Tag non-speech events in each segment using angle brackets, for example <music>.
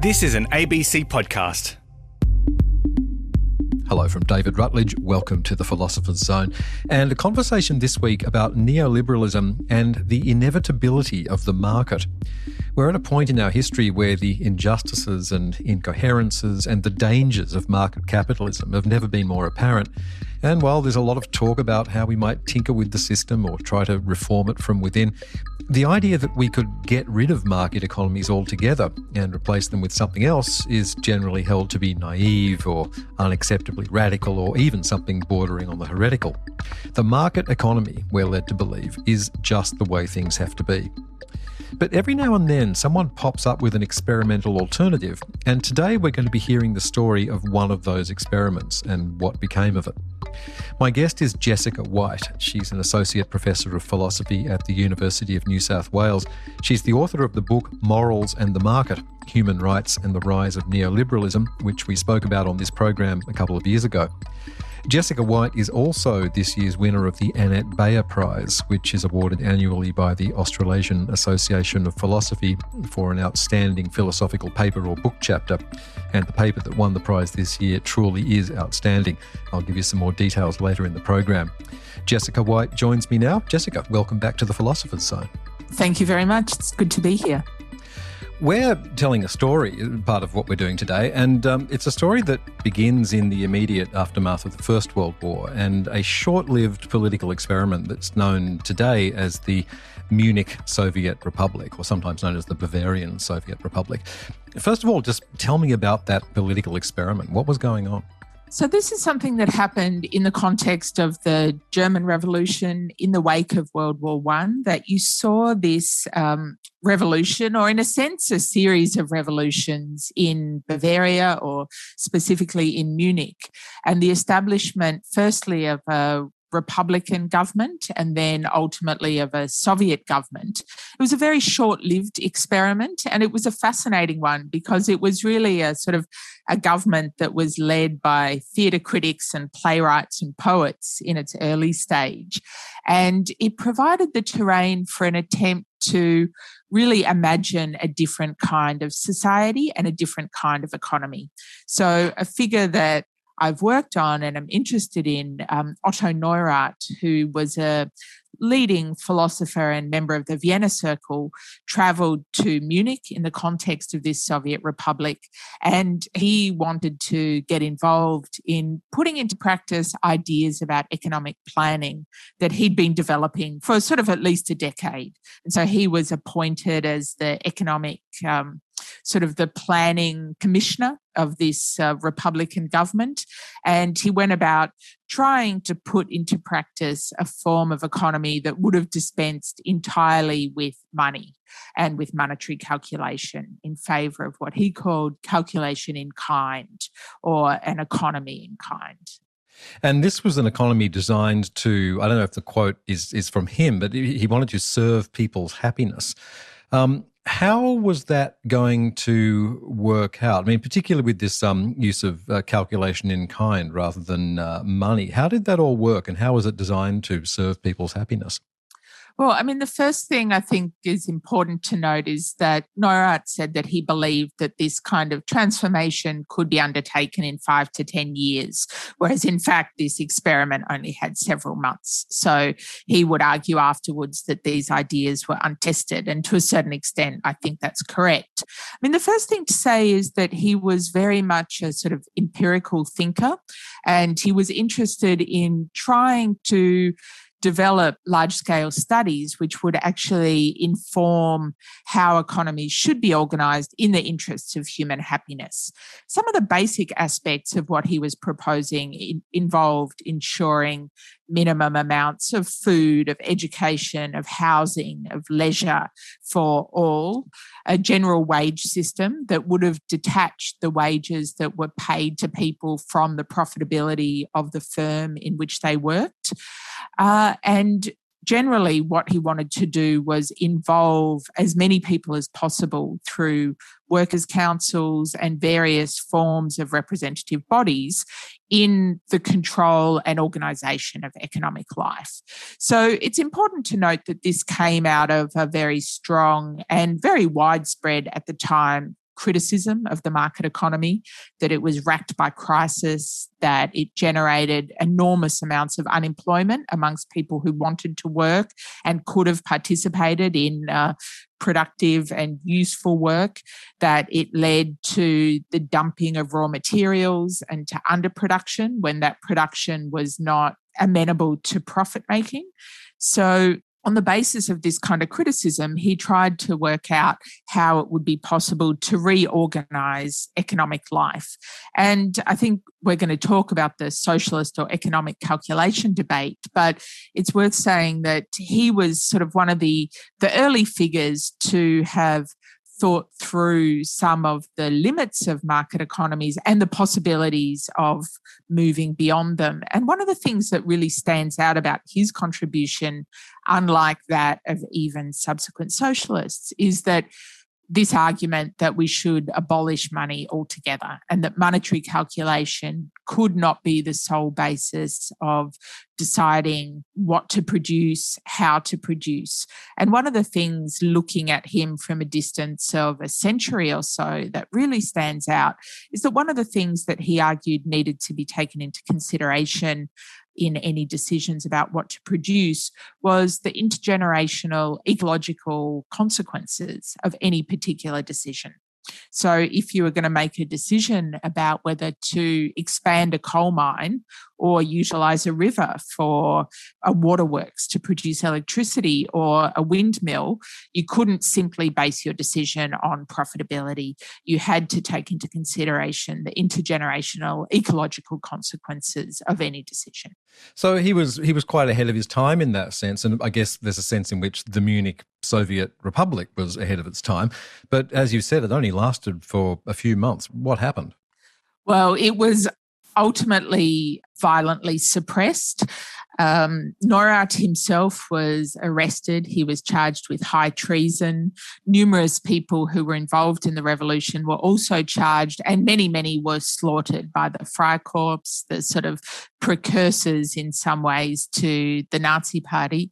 This is an ABC podcast. Hello from David Rutledge. Welcome to the Philosopher's Zone. And a conversation this week about neoliberalism and the inevitability of the market. We're at a point in our history where the injustices and incoherences and the dangers of market capitalism have never been more apparent. And while there's a lot of talk about how we might tinker with the system or try to reform it from within, the idea that we could get rid of market economies altogether and replace them with something else is generally held to be naive or unacceptably radical or even something bordering on the heretical. The market economy, we're led to believe, is just the way things have to be. But every now and then, someone pops up with an experimental alternative, and today we're going to be hearing the story of one of those experiments and what became of it. My guest is Jessica Whyte. She's an associate professor of philosophy at the University of New South Wales. She's the author of the book Morals and the Market Human Rights and the Rise of Neoliberalism, which we spoke about on this program a couple of years ago. Jessica Whyte is also this year's winner of the Annette Baier Prize, which is awarded annually by the Australasian Association of Philosophy for an outstanding philosophical paper or book chapter. And the paper that won the prize this year truly is outstanding. I'll give you some more details later in the program. Jessica Whyte joins me now. Jessica, welcome back to the Philosopher's Zone. Thank you very much. It's good to be here. We're telling a story, part of what we're doing today, and um, it's a story that begins in the immediate aftermath of the First World War and a short lived political experiment that's known today as the Munich Soviet Republic, or sometimes known as the Bavarian Soviet Republic. First of all, just tell me about that political experiment. What was going on? So, this is something that happened in the context of the German Revolution in the wake of World War One. That you saw this um, revolution, or in a sense, a series of revolutions in Bavaria, or specifically in Munich, and the establishment, firstly, of a Republican government and then ultimately of a Soviet government. It was a very short lived experiment and it was a fascinating one because it was really a sort of a government that was led by theatre critics and playwrights and poets in its early stage. And it provided the terrain for an attempt to really imagine a different kind of society and a different kind of economy. So, a figure that I've worked on and I'm interested in um, Otto Neurath, who was a leading philosopher and member of the Vienna Circle, traveled to Munich in the context of this Soviet republic. And he wanted to get involved in putting into practice ideas about economic planning that he'd been developing for sort of at least a decade. And so he was appointed as the economic um, sort of the planning commissioner of this uh, Republican government. And he went about trying to put into practice a form of economy that would have dispensed entirely with money and with monetary calculation in favor of what he called calculation in kind or an economy in kind. And this was an economy designed to, I don't know if the quote is, is from him, but he wanted to serve people's happiness. Um, how was that going to work out? I mean, particularly with this um, use of uh, calculation in kind rather than uh, money. How did that all work, and how was it designed to serve people's happiness? Well, I mean, the first thing I think is important to note is that Neurath said that he believed that this kind of transformation could be undertaken in five to 10 years, whereas in fact, this experiment only had several months. So he would argue afterwards that these ideas were untested. And to a certain extent, I think that's correct. I mean, the first thing to say is that he was very much a sort of empirical thinker, and he was interested in trying to develop large scale studies which would actually inform how economies should be organized in the interests of human happiness. Some of the basic aspects of what he was proposing in, involved ensuring minimum amounts of food, of education, of housing, of leisure for all, a general wage system that would have detached the wages that were paid to people from the profitability of the firm in which they worked. Uh, and generally, what he wanted to do was involve as many people as possible through workers' councils and various forms of representative bodies in the control and organisation of economic life. So it's important to note that this came out of a very strong and very widespread at the time criticism of the market economy, that it was racked by crisis, that it generated enormous amounts of unemployment amongst people who wanted to work and could have participated in uh, productive and useful work, that it led to the dumping of raw materials and to underproduction when that production was not amenable to profit making. So on the basis of this kind of criticism, he tried to work out how it would be possible to reorganize economic life. And I think we're going to talk about the socialist or economic calculation debate, but it's worth saying that he was sort of one of the, the early figures to have thought through some of the limits of market economies and the possibilities of moving beyond them. And one of the things that really stands out about his contribution, unlike that of even subsequent socialists, is that this argument that we should abolish money altogether and that monetary calculation could not be the sole basis of deciding what to produce, how to produce. And one of the things looking at him from a distance of a century or so that really stands out is that one of the things that he argued needed to be taken into consideration in any decisions about what to produce was the intergenerational ecological consequences of any particular decision. So, if you were going to make a decision about whether to expand a coal mine or utilize a river for a waterworks to produce electricity or a windmill, you couldn't simply base your decision on profitability. You had to take into consideration the intergenerational ecological consequences of any decision. So he was he was quite ahead of his time in that sense, and I guess there's a sense in which the Munich Soviet Republic was ahead of its time. But as you said, it only lasted for a few months. What happened? Well, it was ultimately violently suppressed. Um, Neurath himself was arrested. He was charged with high treason. Numerous people who were involved in the revolution were also charged, and many, many were slaughtered by the Freikorps, the sort of precursors in some ways to the Nazi Party.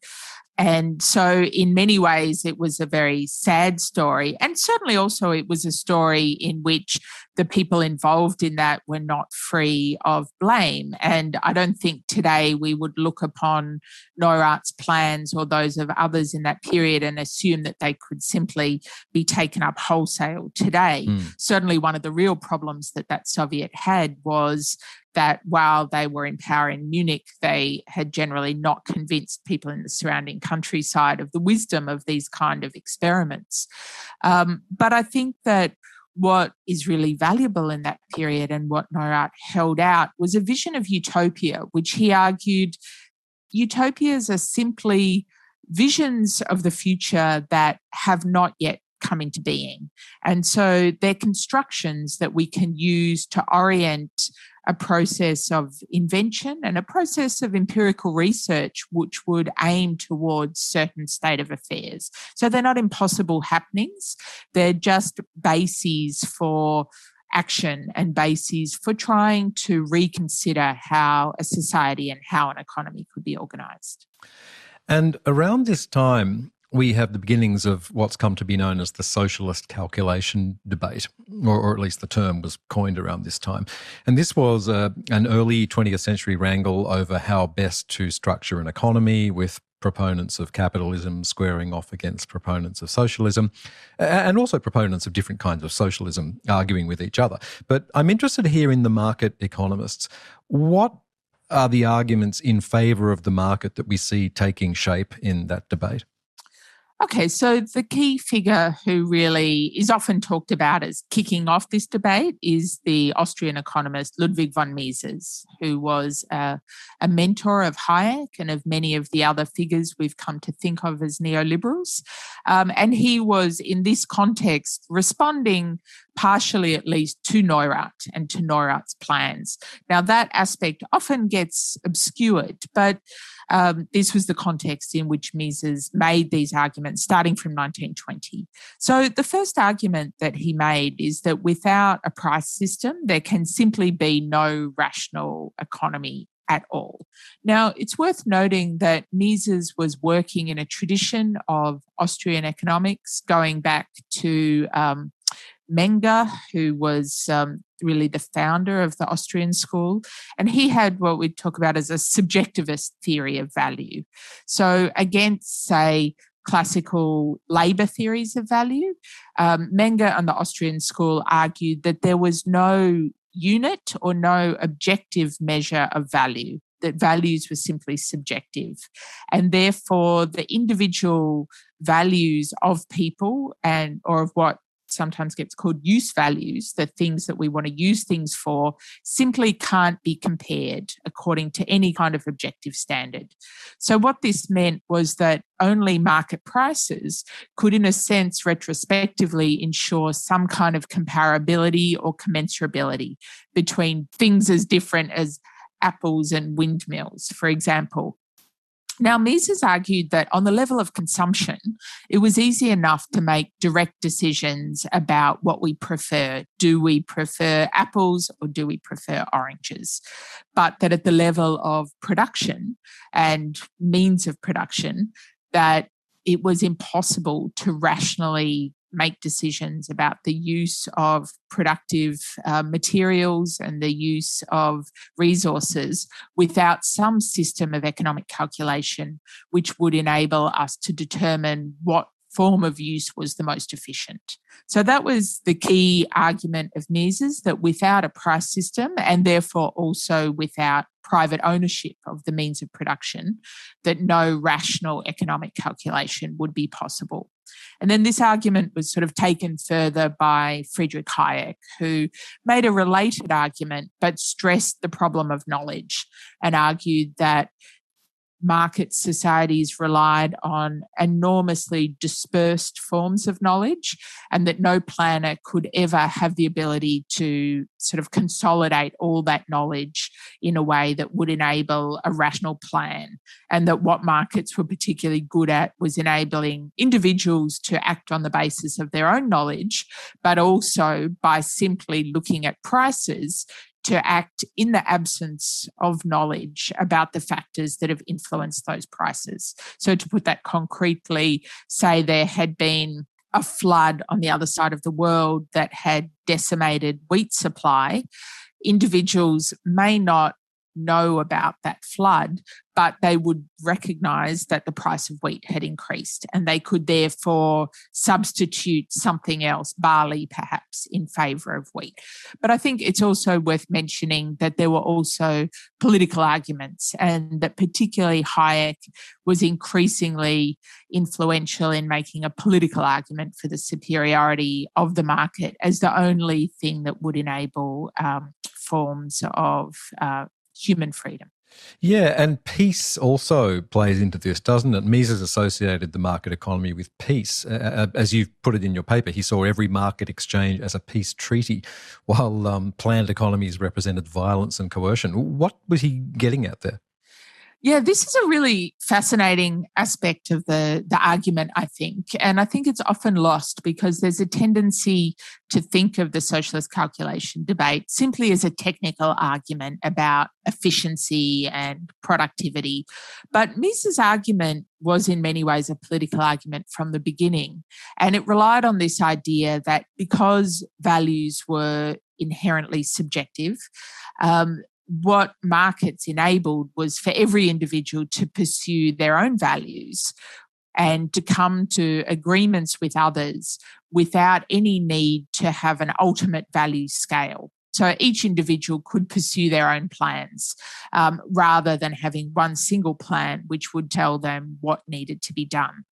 And so, in many ways, it was a very sad story. And certainly also, it was a story in which the people involved in that were not free of blame. And I don't think today we would look upon Neurath's plans or those of others in that period and assume that they could simply be taken up wholesale today. Mm. Certainly, one of the real problems that that Soviet had was that while they were in power in Munich, they had generally not convinced people in the surrounding countryside of the wisdom of these kind of experiments. Um, but I think that what is really valuable in that period and what Neurath held out was a vision of utopia, which he argued utopias are simply visions of the future that have not yet come into being. And so they're constructions that we can use to orient a process of invention and a process of empirical research which would aim towards certain state of affairs. So they're not impossible happenings, they're just bases for action and bases for trying to reconsider how a society and how an economy could be organized. And around this time, we have the beginnings of what's come to be known as the socialist calculation debate, or, or at least the term was coined around this time. And this was uh, an early 20th century wrangle over how best to structure an economy with proponents of capitalism squaring off against proponents of socialism, and also proponents of different kinds of socialism arguing with each other. But I'm interested here in the market economists. What are the arguments in favor of the market that we see taking shape in that debate? Okay, so the key figure who really is often talked about as kicking off this debate is the Austrian economist Ludwig von Mises, who was a, a, mentor of Hayek and of many of the other figures we've come to think of as neoliberals. Um, and he was, in this context, responding partially at least to Neurath and to Neurath's plans. Now, that aspect often gets obscured, but um, this was the context in which Mises made these arguments starting from 1920. So, the first argument that he made is that without a price system, there can simply be no rational economy at all. Now, it's worth noting that Mises was working in a tradition of Austrian economics going back to um, Menger, who was um, really the founder of the Austrian school. And he had what we talk about as a subjectivist theory of value. So, against, say, classical labour theories of value, um, Menger and the Austrian school argued that there was no unit or no objective measure of value that values were simply subjective. And therefore, the individual values of people and or of what sometimes gets called use values, the things that we want to use things for, simply can't be compared according to any kind of objective standard. So, what this meant was that only market prices could, in a sense, retrospectively ensure some kind of comparability or commensurability between things as different as apples and windmills, for example. Now, Mises argued that on the level of consumption, it was easy enough to make direct decisions about what we prefer. Do we prefer apples or do we prefer oranges? But that at the level of production and means of production, that it was impossible to rationally make decisions about the use of productive uh, materials and the use of resources without some system of economic calculation which would enable us to determine what form of use was the most efficient. So that was the key argument of Mises that without a price system and therefore also without private ownership of the means of production, that no rational economic calculation would be possible. And then this argument was sort of taken further by Friedrich Hayek, who made a related argument but stressed the problem of knowledge and argued that market societies relied on enormously dispersed forms of knowledge, and that no planner could ever have the ability to sort of consolidate all that knowledge in a way that would enable a rational plan. And that what markets were particularly good at was enabling individuals to act on the basis of their own knowledge, but also by simply looking at prices to act in the absence of knowledge about the factors that have influenced those prices. So, to put that concretely, say there had been a flood on the other side of the world that had decimated wheat supply, individuals may not know about that flood, but they would recognize that the price of wheat had increased and they could therefore substitute something else, barley perhaps, in favor of wheat. But I think it's also worth mentioning that there were also political arguments and that particularly Hayek was increasingly influential in making a political argument for the superiority of the market as the only thing that would enable um, forms of uh, human freedom. Yeah, and peace also plays into this, doesn't it? Mises associated the market economy with peace. Uh, as you've put it in your paper, he saw every market exchange as a peace treaty, while um, planned economies represented violence and coercion. What was he getting at there? Yeah, this is a really fascinating aspect of the, the argument, I think. And I think it's often lost because there's a tendency to think of the socialist calculation debate simply as a technical argument about efficiency and productivity. But Mises' argument was in many ways a political argument from the beginning. And it relied on this idea that because values were inherently subjective, um, what markets enabled was for every individual to pursue their own values and to come to agreements with others without any need to have an ultimate value scale. So each individual could pursue their own plans um, rather than having one single plan which would tell them what needed to be done.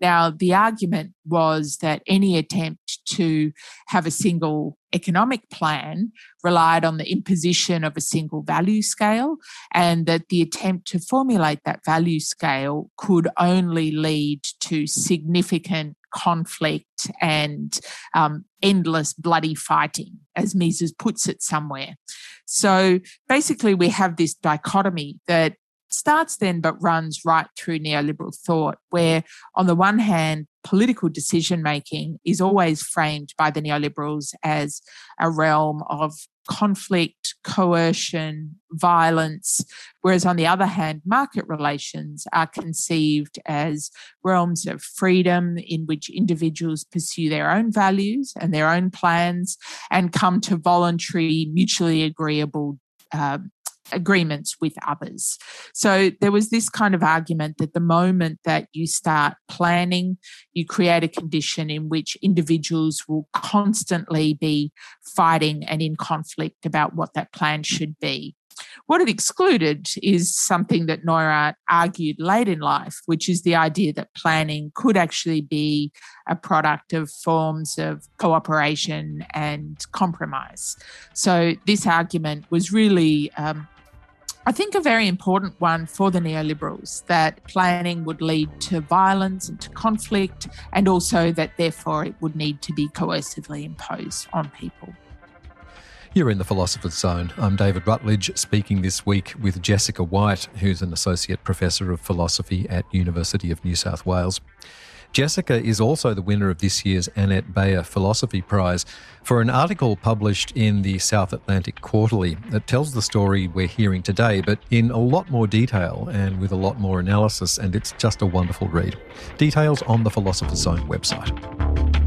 Now, the argument was that any attempt to have a single economic plan relied on the imposition of a single value scale, and that the attempt to formulate that value scale could only lead to significant conflict and um, endless bloody fighting, as Mises puts it somewhere. So basically, we have this dichotomy that starts then but runs right through neoliberal thought, where on the one hand, political decision making is always framed by the neoliberals as a realm of conflict, coercion, violence. Whereas on the other hand, market relations are conceived as realms of freedom in which individuals pursue their own values and their own plans and come to voluntary, mutually agreeable uh, agreements with others. So there was this kind of argument that the moment that you start planning, you create a condition in which individuals will constantly be fighting and in conflict about what that plan should be. What it excluded is something that Neurath argued late in life, which is the idea that planning could actually be a product of forms of cooperation and compromise. So, this argument was really um, I think a very important one for the neoliberals that planning would lead to violence and to conflict, and also that therefore it would need to be coercively imposed on people. You're in the Philosopher's Zone. I'm David Rutledge, speaking this week with Jessica Whyte, who's an Associate Professor of Philosophy at University of New South Wales. Jessica is also the winner of this year's Annette Baier Philosophy Prize for an article published in the South Atlantic Quarterly that tells the story we're hearing today, but in a lot more detail and with a lot more analysis, and it's just a wonderful read. Details on the Philosopher's Zone website.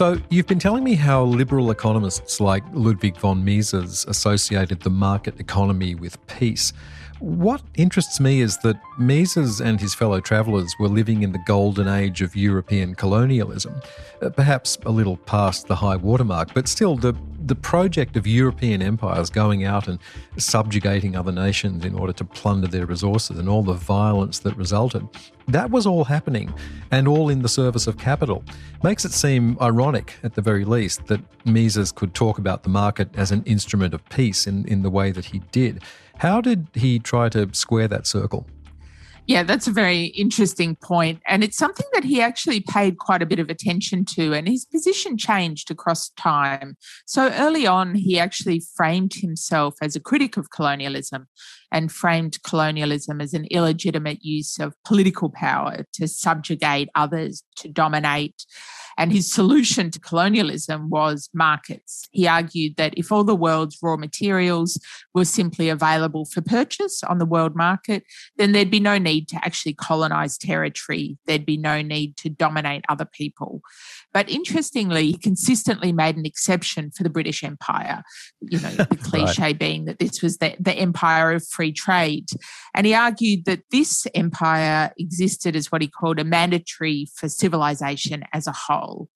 So, you've been telling me how liberal economists like Ludwig von Mises associated the market economy with peace. What interests me is that Mises and his fellow travellers were living in the golden age of European colonialism, uh, perhaps a little past the high watermark, but still the, the project of European empires going out and subjugating other nations in order to plunder their resources and all the violence that resulted. That was all happening and all in the service of capital. Makes it seem ironic, at the very least, that Mises could talk about the market as an instrument of peace in, in the way that he did. How did he try to square that circle? Yeah, that's a very interesting point. And it's something that he actually paid quite a bit of attention to, and his position changed across time. So early on, he actually framed himself as a critic of colonialism and framed colonialism as an illegitimate use of political power to subjugate others, to dominate. And his solution to colonialism was markets. He argued that if all the world's raw materials were simply available for purchase on the world market, then there'd be no need to actually colonize territory. There'd be no need to dominate other people. But interestingly, he consistently made an exception for the British Empire, you know, the <laughs> cliche right. being that this was the, the empire of free trade. And he argued that this empire existed as what he called a mandatory for civilization as a whole.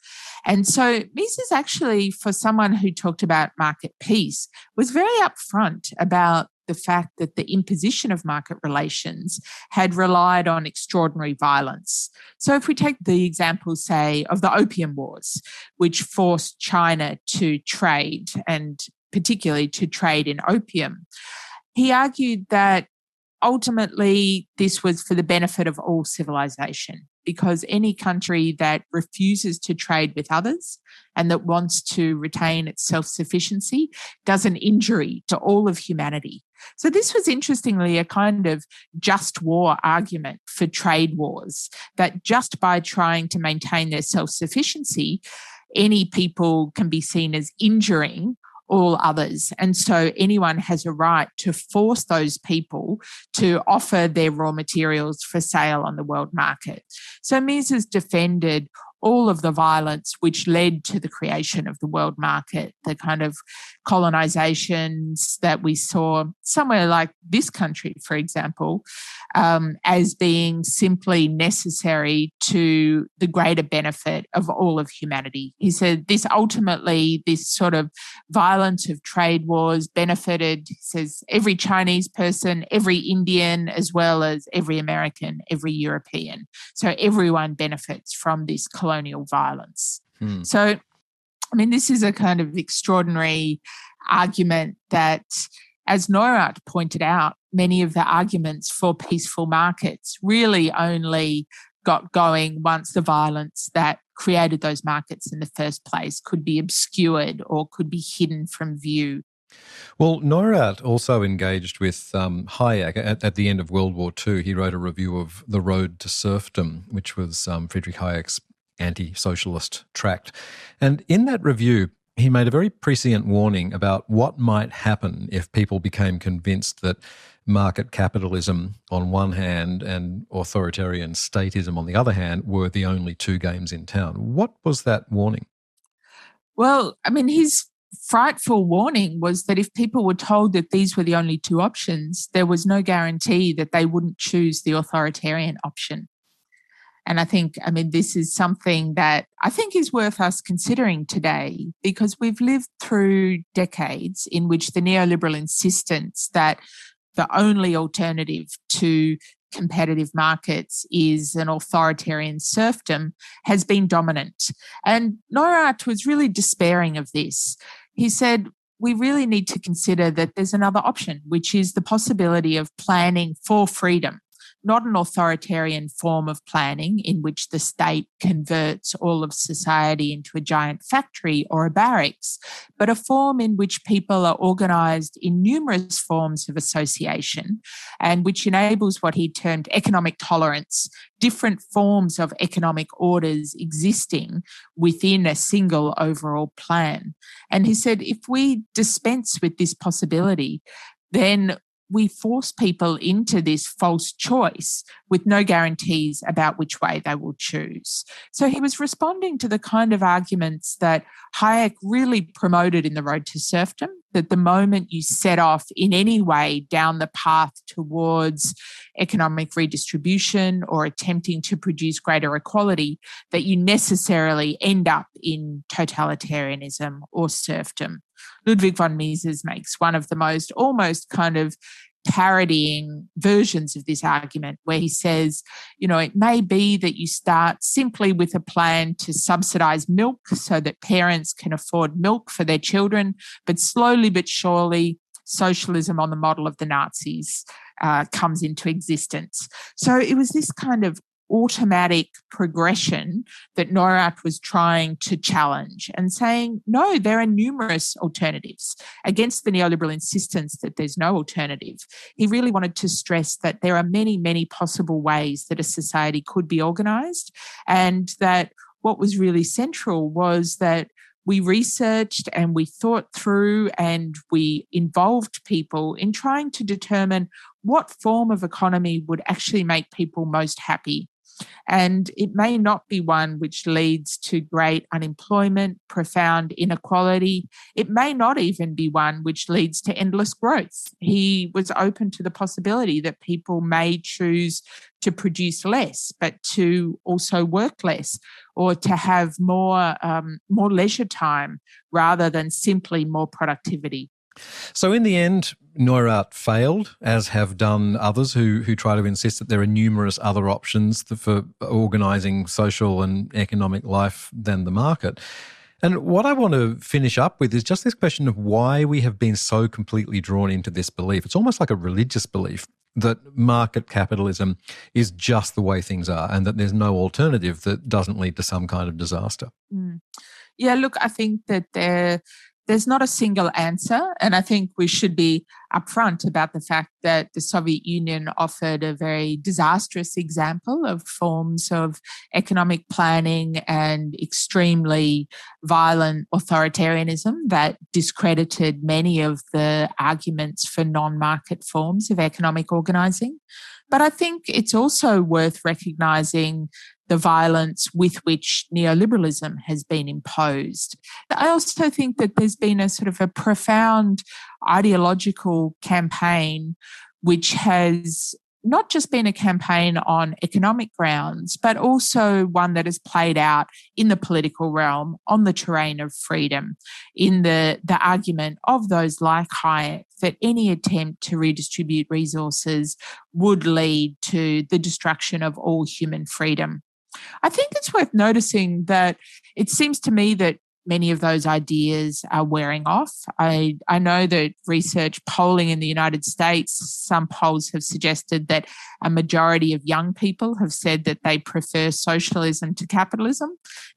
And so Mises actually, for someone who talked about market peace, was very upfront about the fact that the imposition of market relations had relied on extraordinary violence. So, if we take the example, say, of the Opium Wars, which forced China to trade and particularly to trade in opium, he argued that ultimately this was for the benefit of all civilization because any country that refuses to trade with others and that wants to retain its self sufficiency does an injury to all of humanity. So, this was interestingly a kind of just war argument for trade wars, that just by trying to maintain their self sufficiency, any people can be seen as injuring all others. And so anyone has a right to force those people to offer their raw materials for sale on the world market. So Mises defended all of the violence which led to the creation of the world market, the kind of colonizations that we saw somewhere like this country, for example, um, as being simply necessary to the greater benefit of all of humanity. He said this ultimately, this sort of violence of trade wars benefited, he says, every Chinese person, every Indian, as well as every American, every European. So everyone benefits from this colonial violence. Hmm. So, I mean, this is a kind of extraordinary argument that, as Neurath pointed out, many of the arguments for peaceful markets really only got going once the violence that created those markets in the first place could be obscured or could be hidden from view. Well, Neurath also engaged with um, Hayek at, at, the end of World War II. He wrote a review of The Road to Serfdom, which was um, Friedrich Hayek's anti socialist tract. And in that review, he made a very prescient warning about what might happen if people became convinced that market capitalism on one hand and authoritarian statism on the other hand were the only two games in town. What was that warning? Well, I mean, his frightful warning was that if people were told that these were the only two options, there was no guarantee that they wouldn't choose the authoritarian option. And I think, I mean, this is something that I think is worth us considering today because we've lived through decades in which the neoliberal insistence that the only alternative to competitive markets is an authoritarian serfdom has been dominant. And Neurath was really despairing of this. He said, we really need to consider that there's another option, which is the possibility of planning for freedom not an authoritarian form of planning in which the state converts all of society into a giant factory or a barracks, but a form in which people are organized in numerous forms of association and which enables what he termed economic tolerance, different forms of economic orders existing within a single overall plan. And he said, if we dispense with this possibility, then we force people into this false choice with no guarantees about which way they will choose. So he was responding to the kind of arguments that Hayek really promoted in The Road to Serfdom that the moment you set off in any way down the path towards economic redistribution or attempting to produce greater equality, that you necessarily end up in totalitarianism or serfdom. Ludwig von Mises makes one of the most almost kind of parodying versions of this argument where he says, you know, it may be that you start simply with a plan to subsidize milk so that parents can afford milk for their children, but slowly but surely, socialism on the model of the Nazis uh, comes into existence. So it was this kind of automatic progression that Neurath was trying to challenge and saying, no, there are numerous alternatives against the neoliberal insistence that there's no alternative. He really wanted to stress that there are many, many possible ways that a society could be organized and that what was really central was that we researched and we thought through and we involved people in trying to determine what form of economy would actually make people most happy and it may not be one which leads to great unemployment, profound inequality. It may not even be one which leads to endless growth. He was open to the possibility that people may choose to produce less, but to also work less or to have more, um, more leisure time rather than simply more productivity. So, in the end, Neurath failed, as have done others who, who try to insist that there are numerous other options for organising social and economic life than the market. And what I want to finish up with is just this question of why we have been so completely drawn into this belief. It's almost like a religious belief that market capitalism is just the way things are and that there's no alternative that doesn't lead to some kind of disaster. Mm. Yeah, look, I think that there there's not a single answer. And I think we should be upfront about the fact that the Soviet Union offered a very disastrous example of forms of economic planning and extremely violent authoritarianism that discredited many of the arguments for non market forms of economic organizing. But I think it's also worth recognizing the violence with which neoliberalism has been imposed. I also think that there's been a sort of a profound ideological campaign which has not just been a campaign on economic grounds, but also one that has played out in the political realm on the terrain of freedom, in the, the argument of those like Hayek that any attempt to redistribute resources would lead to the destruction of all human freedom. I think it's worth noticing that it seems to me that many of those ideas are wearing off. I, I know that research polling in the United States, some polls have suggested that a majority of young people have said that they prefer socialism to capitalism.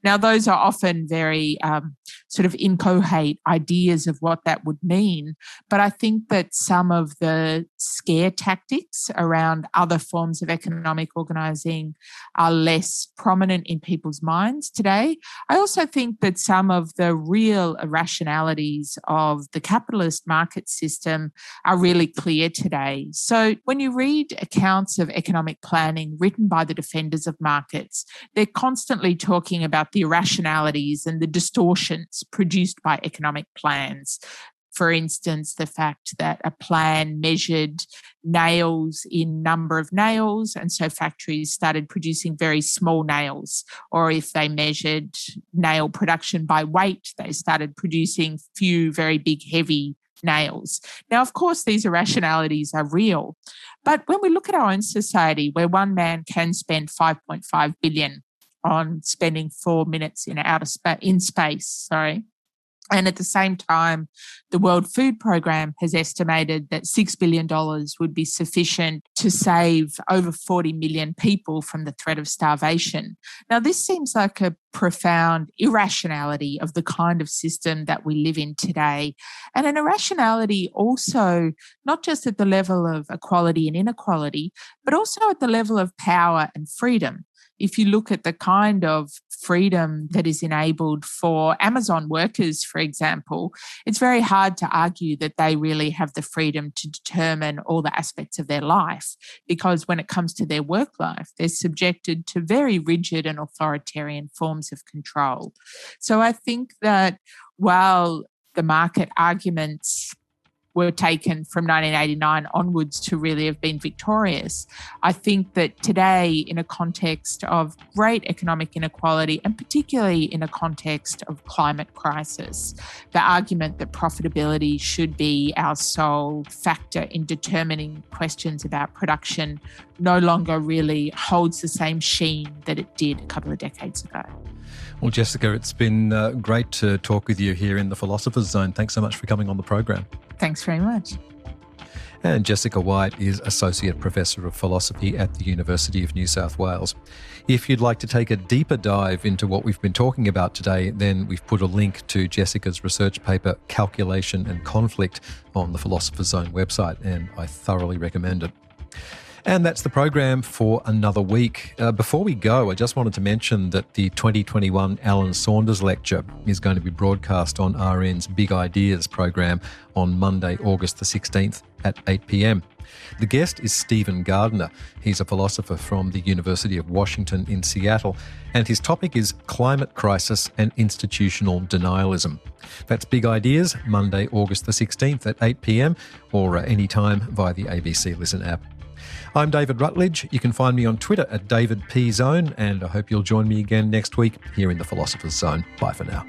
Now, those are often very um, sort of incoherent ideas of what that would mean. But I think that some of the scare tactics around other forms of economic organizing are less prominent in people's minds today. I also think that some of the real irrationalities of the capitalist market system are really clear today. So when you read accounts of economic planning written by the defenders of markets, they're constantly talking about the irrationalities and the distortions produced by economic plans for instance, the fact that a plan measured nails in number of nails, and so factories started producing very small nails. Or if they measured nail production by weight, they started producing few very big, heavy nails. Now, of course, these irrationalities are real, but when we look at our own society, where one man can spend 5.5 billion on spending four minutes in outer space in space, sorry, and at the same time, the World Food Programme has estimated that $6 billion would be sufficient to save over 40 million people from the threat of starvation. Now, this seems like a profound irrationality of the kind of system that we live in today. And an irrationality also, not just at the level of equality and inequality, but also at the level of power and freedom if you look at the kind of freedom that is enabled for Amazon workers, for example, it's very hard to argue that they really have the freedom to determine all the aspects of their life because when it comes to their work life, they're subjected to very rigid and authoritarian forms of control. So I think that while the market arguments were taken from 1989 onwards to really have been victorious. I think that today, in a context of great economic inequality, and particularly in a context of climate crisis, the argument that profitability should be our sole factor in determining questions about production no longer really holds the same sheen that it did a couple of decades ago. Well, Jessica, it's been uh, great to talk with you here in the Philosopher's Zone. Thanks so much for coming on the program. Thanks very much. And Jessica Whyte is Associate Professor of Philosophy at the University of New South Wales. If you'd like to take a deeper dive into what we've been talking about today, then we've put a link to Jessica's research paper, Calculation and Conflict, on the Philosopher's Zone website, and I thoroughly recommend it. And that's the program for another week. Uh, before we go, I just wanted to mention that the 2021 Alan Saunders Lecture is going to be broadcast on RN's Big Ideas program on Monday, August the 16th at 8 pm. The guest is Stephen Gardiner. He's a philosopher from the University of Washington in Seattle, and his topic is climate crisis and institutional denialism. That's Big Ideas, Monday, August the 16th at 8 pm, or uh, anytime via the ABC Listen app. I'm David Rutledge. You can find me on Twitter at David P Zone, and I hope you'll join me again next week here in the Philosopher's Zone. Bye for now.